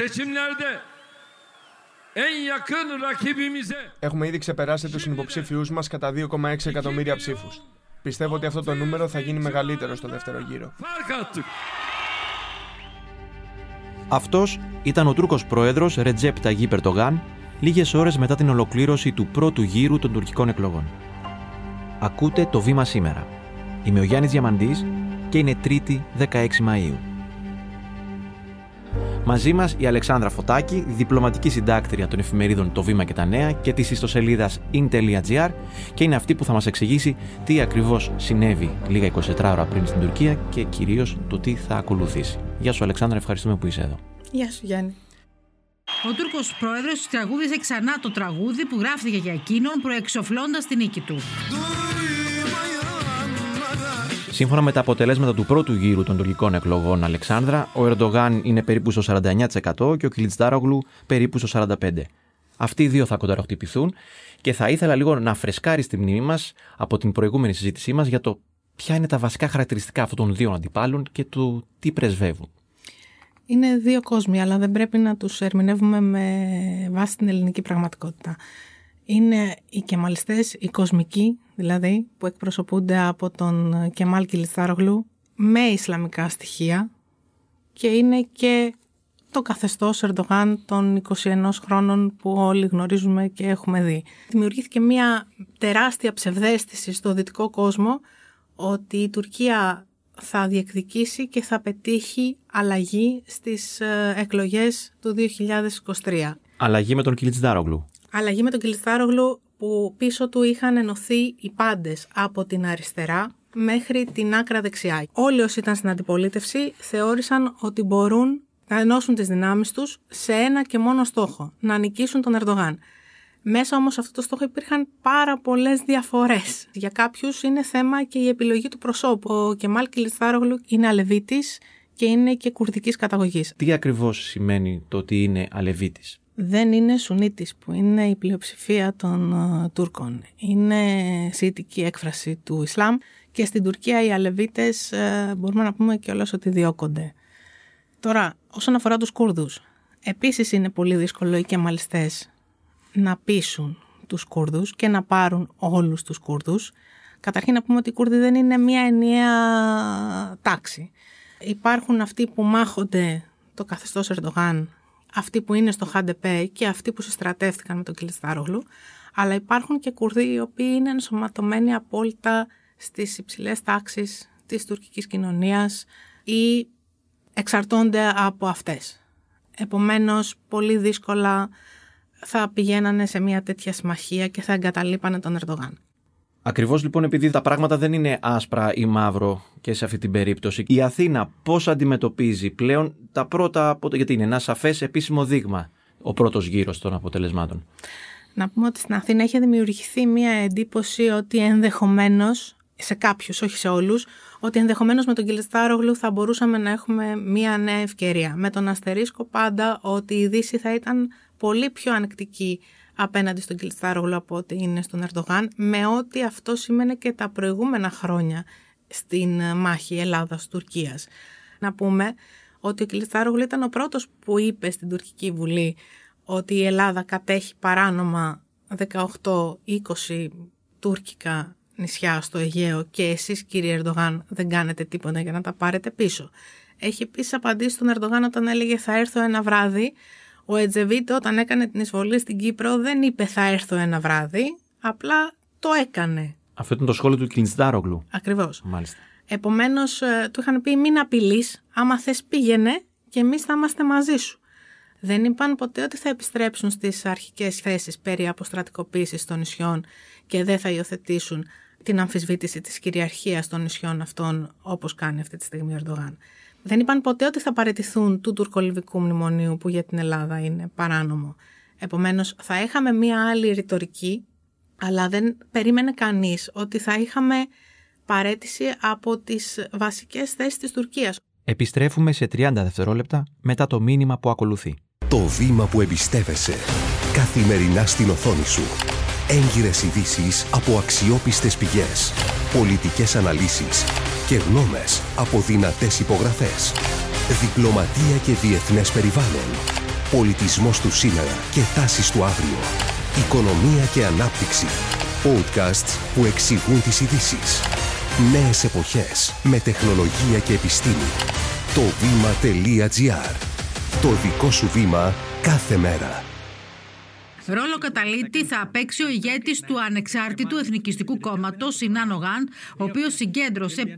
seçimlerde en yakın rakibimize Έχουμε ήδη ξεπεράσει τους συνυποψήφιου μας κατά 2,6 εκατομμύρια ψήφους. Πιστεύω ότι αυτό το νούμερο θα γίνει μεγαλύτερο στο δεύτερο γύρο. fark attık. Αυτός ήταν ο Τούρκος πρόεδρος Ρετζέπ Ταγί Περτογάν λίγες ώρες μετά την ολοκλήρωση του πρώτου γύρου των τουρκικών εκλογών. Ακούτε το βήμα σήμερα. Είμαι ο Γιάννης Διαμαντής και είναι 3η 16 Μαου. Μαζί μας η Αλεξάνδρα Φωτάκη, διπλωματική συντάκτρια των εφημερίδων Το Βήμα και τα Νέα και της ιστοσελίδας in.gr και είναι αυτή που θα μας εξηγήσει τι ακριβώς συνέβη λίγα 24 ώρα πριν στην Τουρκία και κυρίως το τι θα ακολουθήσει. Γεια σου, Αλεξάνδρα, ευχαριστούμε που είσαι εδώ. Γεια σου Γιάννη. Ο Τούρκος πρόεδρος τραγούδισε ξανά το τραγούδι που γράφτηκε για εκείνον προεξοφλώντας την νίκη του. Σύμφωνα με τα αποτελέσματα του πρώτου γύρου των τουρκικών εκλογών, Αλεξάνδρα, ο Ερντογάν είναι περίπου στο 49% και ο Κιλιτστάρογλου περίπου στο 45%. Αυτοί οι δύο θα κονταροχτυπηθούν και θα ήθελα λίγο να φρεσκάρει στη μνήμη μας από την προηγούμενη συζήτησή μας για το ποια είναι τα βασικά χαρακτηριστικά αυτών των δύο αντιπάλων και του τι πρεσβεύουν. Είναι δύο κόσμοι, αλλά δεν πρέπει να τους ερμηνεύουμε με βάση την ελληνική πραγματικότητα. Είναι οι κεμαλιστές, οι κοσμικοί, δηλαδή, που εκπροσωπούνται από τον Κεμάλ Κιλιστάρογλου με ισλαμικά στοιχεία και είναι και το καθεστώς Ερντογάν των 21 χρόνων που όλοι γνωρίζουμε και έχουμε δει. Δημιουργήθηκε μια τεράστια ψευδέστηση στο δυτικό κόσμο ότι η Τουρκία θα διεκδικήσει και θα πετύχει αλλαγή στις ε, εκλογές του 2023. Αλλαγή με τον Κιλιτστάρογλου. Αλλαγή με τον Κιλιστάρογλου που πίσω του είχαν ενωθεί οι πάντες από την αριστερά μέχρι την άκρα δεξιά. Όλοι όσοι ήταν στην αντιπολίτευση θεώρησαν ότι μπορούν να ενώσουν τις δυνάμεις τους σε ένα και μόνο στόχο, να νικήσουν τον Ερντογάν. Μέσα όμως σε αυτό το στόχο υπήρχαν πάρα πολλές διαφορές. Για κάποιους είναι θέμα και η επιλογή του προσώπου. Ο Κεμάλ Κιλιστάρογλου είναι αλεβίτης και είναι και κουρδικής καταγωγής. Τι ακριβώς σημαίνει το ότι είναι Αλεβίτης; Δεν είναι Σουνίτης που είναι η πλειοψηφία των ε, Τούρκων. Είναι σιητική έκφραση του Ισλάμ και στην Τουρκία οι Αλεβίτες ε, μπορούμε να πούμε και ότι διώκονται. Τώρα, όσον αφορά τους Κούρδους, επίσης είναι πολύ δύσκολο οι κεμαλιστές να πείσουν τους Κούρδους και να πάρουν όλους τους Κούρδους. Καταρχήν να πούμε ότι οι Κούρδοι δεν είναι μια ενιαία τάξη. Υπάρχουν αυτοί που μάχονται το καθεστώς Ερντογάν, αυτοί που είναι στο ΧΑΝΤΕΠΕ και αυτοί που συστρατεύτηκαν με τον Κιλιστάρογλου, αλλά υπάρχουν και Κουρδοί οι οποίοι είναι ενσωματωμένοι απόλυτα στις υψηλές τάξεις της τουρκικής κοινωνίας ή εξαρτώνται από αυτές. Επομένως, πολύ δύσκολα θα πηγαίνανε σε μια τέτοια συμμαχία και θα εγκαταλείπανε τον Ερντογάν. Ακριβώς λοιπόν επειδή τα πράγματα δεν είναι άσπρα ή μαύρο και σε αυτή την περίπτωση, η Αθήνα πώς αντιμετωπίζει πλέον τα πρώτα. απο- Γιατί είναι ένα σαφές επίσημο δείγμα ο πρώτος γύρος των αποτελεσμάτων. Να πούμε ότι στην Αθήνα έχει δημιουργηθεί μια εντύπωση ότι ενδεχομένως, σε κάποιους, όχι σε όλους, ότι ενδεχομένως με τον Κιλιστάρογλου θα μπορούσαμε να έχουμε μια νέα ευκαιρία. Με τον αστερίσκο πάντα ότι η Δύση θα ήταν πολύ πιο ανεκτική απέναντι στον Κιλιστάρογλου από ότι είναι στον Ερντογάν, με ό,τι αυτό σήμαινε και τα προηγούμενα χρόνια στην ε, μάχη Ελλάδας-Τουρκίας. Να πούμε ότι ο Κιλιστάρογλου ήταν ο πρώτος που είπε στην Τουρκική Βουλή ότι η Ελλάδα κατέχει παράνομα 18-20 τουρκικά νησιά στο Αιγαίο και εσείς κύριε Ερντογάν δεν κάνετε τίποτα για να τα πάρετε πίσω. Έχει επίσης απαντήσει στον Ερντογάν όταν έλεγε θα έρθω ένα βράδυ. Ο Ετζεβίτο όταν έκανε την εισβολή στην Κύπρο δεν είπε θα έρθω ένα βράδυ, απλά το έκανε. Αυτό ήταν το σχόλιο του Κιλινστάρογλου. Ακριβώς. Μάλιστα. Επομένως ε, του είχαν πει μην απειλείς, άμα θες πήγαινε και εμείς θα είμαστε μαζί σου. Δεν είπαν ποτέ ότι θα επιστρέψουν στις αρχικές θέσεις περί αποστρατικοποίησης των νησιών και δεν θα υιοθετήσουν την αμφισβήτηση της κυριαρχίας των νησιών αυτών όπως κάνει αυτή τη στιγμή ο Ερντογάν. Δεν είπαν ποτέ ότι θα παραιτηθούν του τουρκολιβικού μνημονίου που για την Ελλάδα είναι παράνομο. Επομένως θα είχαμε μία άλλη ρητορική αλλά δεν περίμενε κανείς ότι θα είχαμε παρέτηση από τις βασικές θέσεις της Τουρκίας. Επιστρέφουμε σε 30 δευτερόλεπτα μετά το μήνυμα που ακολουθεί. Το βήμα που εμπιστεύεσαι. Καθημερινά στην οθόνη σου. Έγκυρες ειδήσεις από αξιόπιστες πηγές. Πολιτικές αναλύσεις και γνώμες από δυνατές υπογραφές. Διπλωματία και διεθνές περιβάλλον. Πολιτισμός του σήμερα και τάσεις του αύριο. Οικονομία και ανάπτυξη. Podcasts που εξηγούν τις ειδήσεις. Νέες εποχές με τεχνολογία και επιστήμη. Το βήμα.gr. Το δικό σου βήμα κάθε μέρα. Ρόλο καταλήτη θα παίξει ο ηγέτης του ανεξάρτητου εθνικιστικού κόμματος, Σινάν Ογάν, ο οποίος συγκέντρωσε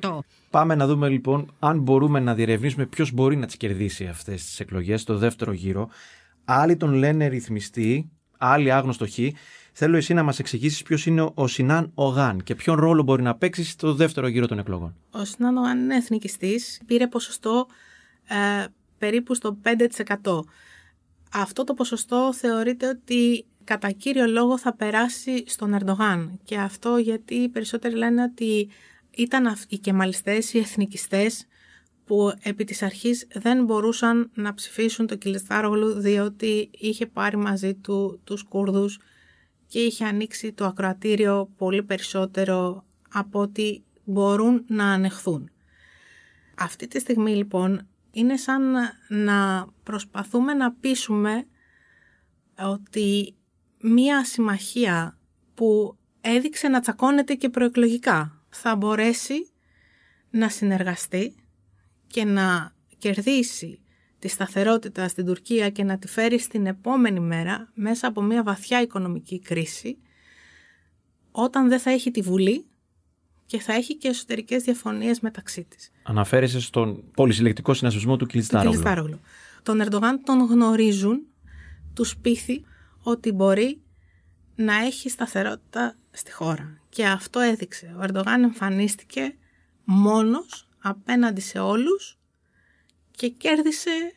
5%. Πάμε να δούμε λοιπόν αν μπορούμε να διερευνήσουμε ποιος μπορεί να τις κερδίσει αυτές τις εκλογές στο δεύτερο γύρο. Άλλοι τον λένε ρυθμιστή, άλλοι άγνωστο χ. Θέλω εσύ να μας εξηγήσεις ποιος είναι ο Σινάν Ογάν και ποιον ρόλο μπορεί να παίξει στο δεύτερο γύρο των εκλογών. Ο Σινάν Ογάν είναι εθνικιστής, πήρε ποσοστό ε, περίπου στο 5%. Αυτό το ποσοστό θεωρείται ότι κατά κύριο λόγο θα περάσει στον Ερντογάν και αυτό γιατί οι περισσότεροι λένε ότι ήταν οι κεμαλιστές, οι εθνικιστές που επί της αρχής δεν μπορούσαν να ψηφίσουν το Κιλιστάρογλου διότι είχε πάρει μαζί του τους Κούρδους και είχε ανοίξει το ακροατήριο πολύ περισσότερο από ότι μπορούν να ανεχθούν. Αυτή τη στιγμή λοιπόν είναι σαν να προσπαθούμε να πείσουμε ότι μία συμμαχία που έδειξε να τσακώνεται και προεκλογικά θα μπορέσει να συνεργαστεί και να κερδίσει τη σταθερότητα στην Τουρκία και να τη φέρει στην επόμενη μέρα μέσα από μια βαθιά οικονομική κρίση όταν δεν θα έχει τη Βουλή και θα έχει και εσωτερικές διαφωνίες μεταξύ της. Αναφέρεσαι στον πολυσυλλεκτικό συνασπισμό του Κιλιστάρογλου. Τον Ερντογάν τον γνωρίζουν, τους πείθει ότι μπορεί να έχει σταθερότητα στη χώρα. Και αυτό έδειξε. Ο Ερντογάν εμφανίστηκε μόνος απέναντι σε όλους και κέρδισε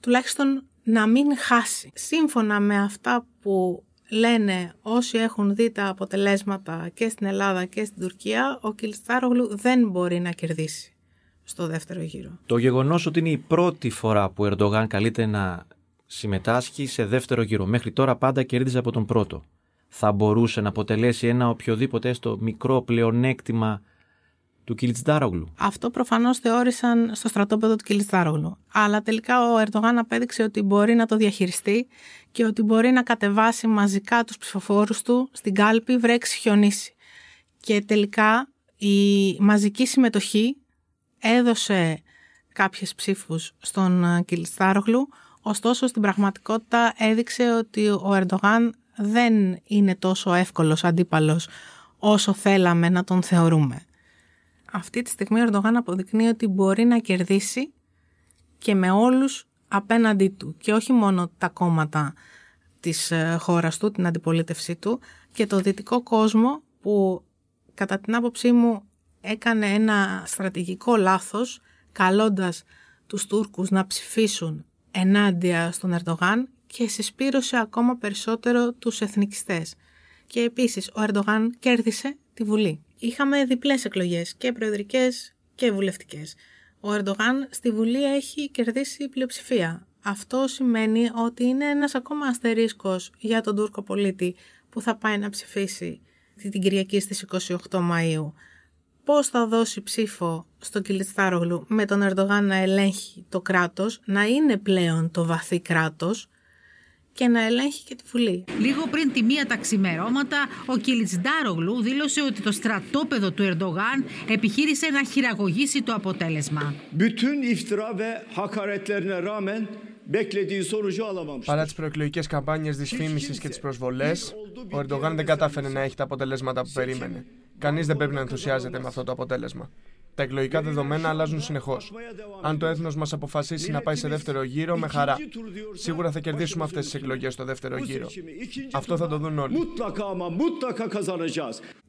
τουλάχιστον να μην χάσει. Σύμφωνα με αυτά που λένε όσοι έχουν δει τα αποτελέσματα και στην Ελλάδα και στην Τουρκία, ο Κιλστάρογλου δεν μπορεί να κερδίσει στο δεύτερο γύρο. Το γεγονός ότι είναι η πρώτη φορά που ο Ερντογάν καλείται να συμμετάσχει σε δεύτερο γύρο. Μέχρι τώρα πάντα κερδίζει από τον πρώτο. Θα μπορούσε να αποτελέσει ένα οποιοδήποτε έστω μικρό πλεονέκτημα του Κιλτσντάρογλου. Αυτό προφανώς θεώρησαν στο στρατόπεδο του Κιλτσντάρογλου. Αλλά τελικά ο Ερντογάν απέδειξε ότι μπορεί να το διαχειριστεί και ότι μπορεί να κατεβάσει μαζικά τους ψηφοφόρους του στην κάλπη βρέξει χιονίσει. Και τελικά η μαζική συμμετοχή έδωσε κάποιες ψήφους στον Κιλτσντάρογλου, ωστόσο στην πραγματικότητα έδειξε ότι ο Ερντογάν δεν είναι τόσο εύκολος αντίπαλος όσο θέλαμε να τον θεωρούμε αυτή τη στιγμή ο Ερντογάν αποδεικνύει ότι μπορεί να κερδίσει και με όλους απέναντί του και όχι μόνο τα κόμματα της ε, χώρας του, την αντιπολίτευσή του και το δυτικό κόσμο που κατά την άποψή μου έκανε ένα στρατηγικό λάθος καλώντας τους Τούρκους να ψηφίσουν ενάντια στον Ερντογάν και συσπήρωσε ακόμα περισσότερο τους εθνικιστές. Και επίσης ο Ερντογάν κέρδισε τη Βουλή είχαμε διπλές εκλογές και προεδρικές και βουλευτικές. Ο Ερντογάν στη Βουλή έχει κερδίσει πλειοψηφία. Αυτό σημαίνει ότι είναι ένας ακόμα αστερίσκος για τον Τούρκο πολίτη που θα πάει να ψηφίσει την Κυριακή στις 28 Μαΐου. Πώς θα δώσει ψήφο στον Κιλιτστάρογλου με τον Ερντογάν να ελέγχει το κράτος, να είναι πλέον το βαθύ κράτος, και να ελέγχει και τη Βουλή. Λίγο πριν τη μία τα ξημερώματα, ο Κιλιτσντάρογλου δήλωσε ότι το στρατόπεδο του Ερντογάν επιχείρησε να χειραγωγήσει το αποτέλεσμα. Παρά τις προεκλογικές καμπάνιες δυσφήμισης και τις προσβολές, ο Ερντογάν δεν κατάφερε να έχει τα αποτελέσματα που περίμενε. Κανείς δεν πρέπει να ενθουσιάζεται με αυτό το αποτέλεσμα. Τα εκλογικά δεδομένα αλλάζουν συνεχώς. Αν το έθνος μας αποφασίσει να πάει σε δεύτερο γύρο, με χαρά. Σίγουρα θα κερδίσουμε αυτές τις εκλογές στο δεύτερο γύρο. Αυτό θα το δουν όλοι.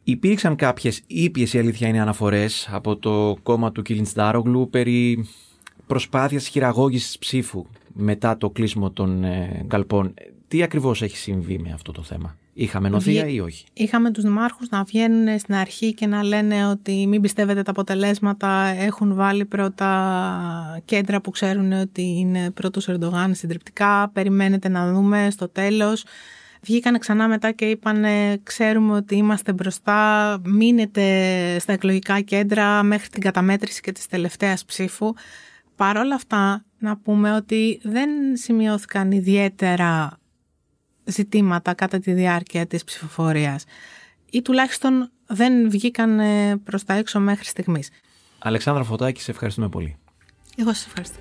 Υπήρξαν κάποιες ήπιες η αλήθεια είναι αναφορές από το κόμμα του Κιλινστάρογλου περί προσπάθειας χειραγώγησης ψήφου μετά το κλείσιμο των ε, γκαλπών. Τι ακριβώς έχει συμβεί με αυτό το θέμα; Είχαμε νοθεία ή όχι; Είχαμε τους δημάρχους να βγαίνουν στην αρχή και να λένε ότι μην πιστεύετε τα αποτελέσματα, έχουν βάλει πρώτα κέντρα που ξέρουν ότι είναι πρώτος Ερντογάν συντριπτικά, περιμένετε να δούμε στο τέλος. Βγήκανε ξανά μετά και είπαν ξέρουμε ότι είμαστε μπροστά, μείνετε στα εκλογικά κέντρα μέχρι την καταμέτρηση και της τελευταίας ψήφου. Παρ' όλα αυτά, να πούμε ότι δεν σημειώθηκαν ιδιαίτερα ζητήματα κατά τη διάρκεια της ψηφοφορίας ή τουλάχιστον δεν βγήκαν ε, προς τα έξω μέχρι στιγμής. Αλεξάνδρα Φωτάκη, σε ευχαριστούμε πολύ. Εγώ σας ευχαριστώ.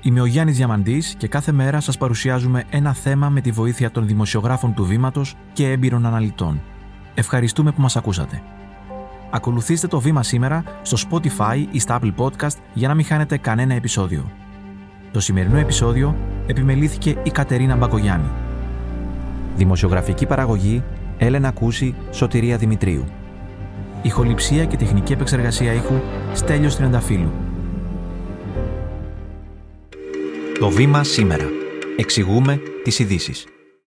Είμαι ο Γιάννης Διαμαντής και κάθε μέρα σας παρουσιάζουμε ένα θέμα με τη βοήθεια των δημοσιογράφων του Βήματος και έμπειρων αναλυτών. Ευχαριστούμε που μας ακούσατε. Ακολουθήστε το Βήμα σήμερα στο Spotify ή στα Apple Podcast για να μην χάνετε κανένα επεισόδιο. Το σημερινό επεισόδιο επιμελήθηκε η Κατερίνα Μπακογιάννη. Δημοσιογραφική παραγωγή Έλενα Κούση, Σωτηρία Δημητρίου. Ηχοληψία και τεχνική επεξεργασία ήχου Στέλιος Τριανταφύλου. Το βήμα σήμερα. Εξηγούμε τις ειδήσεις.